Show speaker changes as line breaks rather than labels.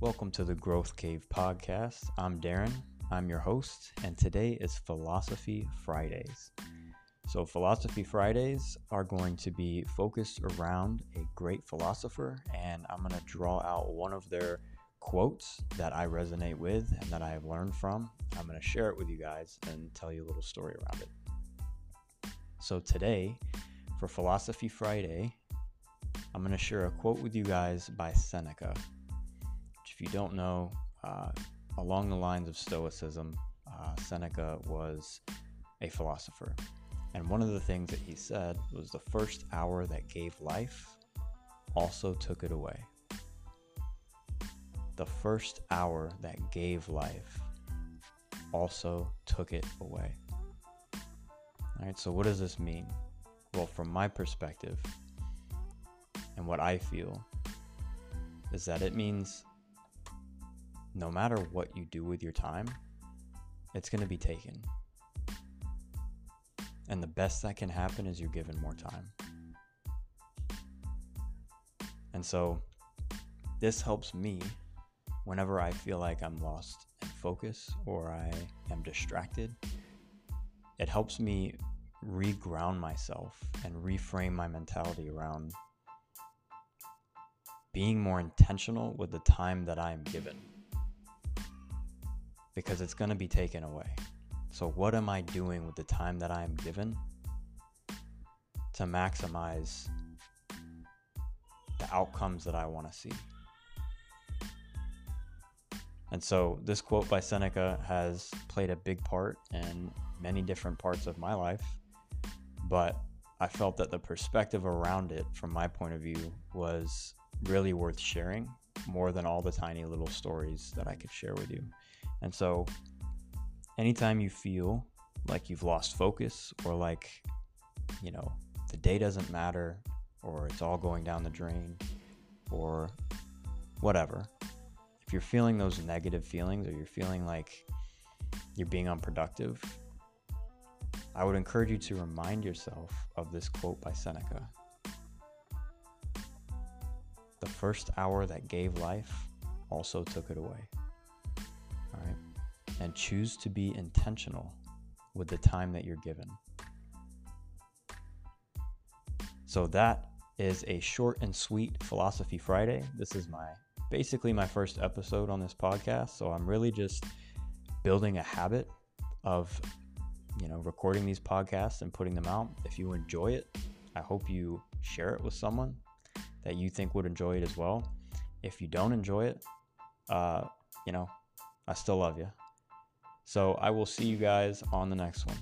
Welcome to the Growth Cave podcast. I'm Darren, I'm your host, and today is Philosophy Fridays. So, Philosophy Fridays are going to be focused around a great philosopher, and I'm going to draw out one of their quotes that I resonate with and that I have learned from. I'm going to share it with you guys and tell you a little story around it. So, today, for Philosophy Friday, I'm going to share a quote with you guys by Seneca. If you don't know, uh, along the lines of Stoicism, uh, Seneca was a philosopher. And one of the things that he said was the first hour that gave life also took it away. The first hour that gave life also took it away. All right, so what does this mean? Well, from my perspective and what I feel, is that it means no matter what you do with your time, it's going to be taken. And the best that can happen is you're given more time. And so this helps me whenever I feel like I'm lost in focus or I am distracted. It helps me reground myself and reframe my mentality around being more intentional with the time that I am given because it's going to be taken away. So, what am I doing with the time that I am given to maximize the outcomes that I want to see? And so, this quote by Seneca has played a big part in many different parts of my life, but I felt that the perspective around it, from my point of view, was really worth sharing more than all the tiny little stories that I could share with you. And so, anytime you feel like you've lost focus or like, you know, the day doesn't matter or it's all going down the drain or whatever, if you're feeling those negative feelings or you're feeling like you're being unproductive, I would encourage you to remind yourself of this quote by Seneca. The first hour that gave life also took it away and choose to be intentional with the time that you're given. So that is a short and sweet philosophy Friday. This is my basically my first episode on this podcast, so I'm really just building a habit of you know recording these podcasts and putting them out. If you enjoy it, I hope you share it with someone that you think would enjoy it as well. If you don't enjoy it, uh, you know, I still love you. So I will see you guys on the next one.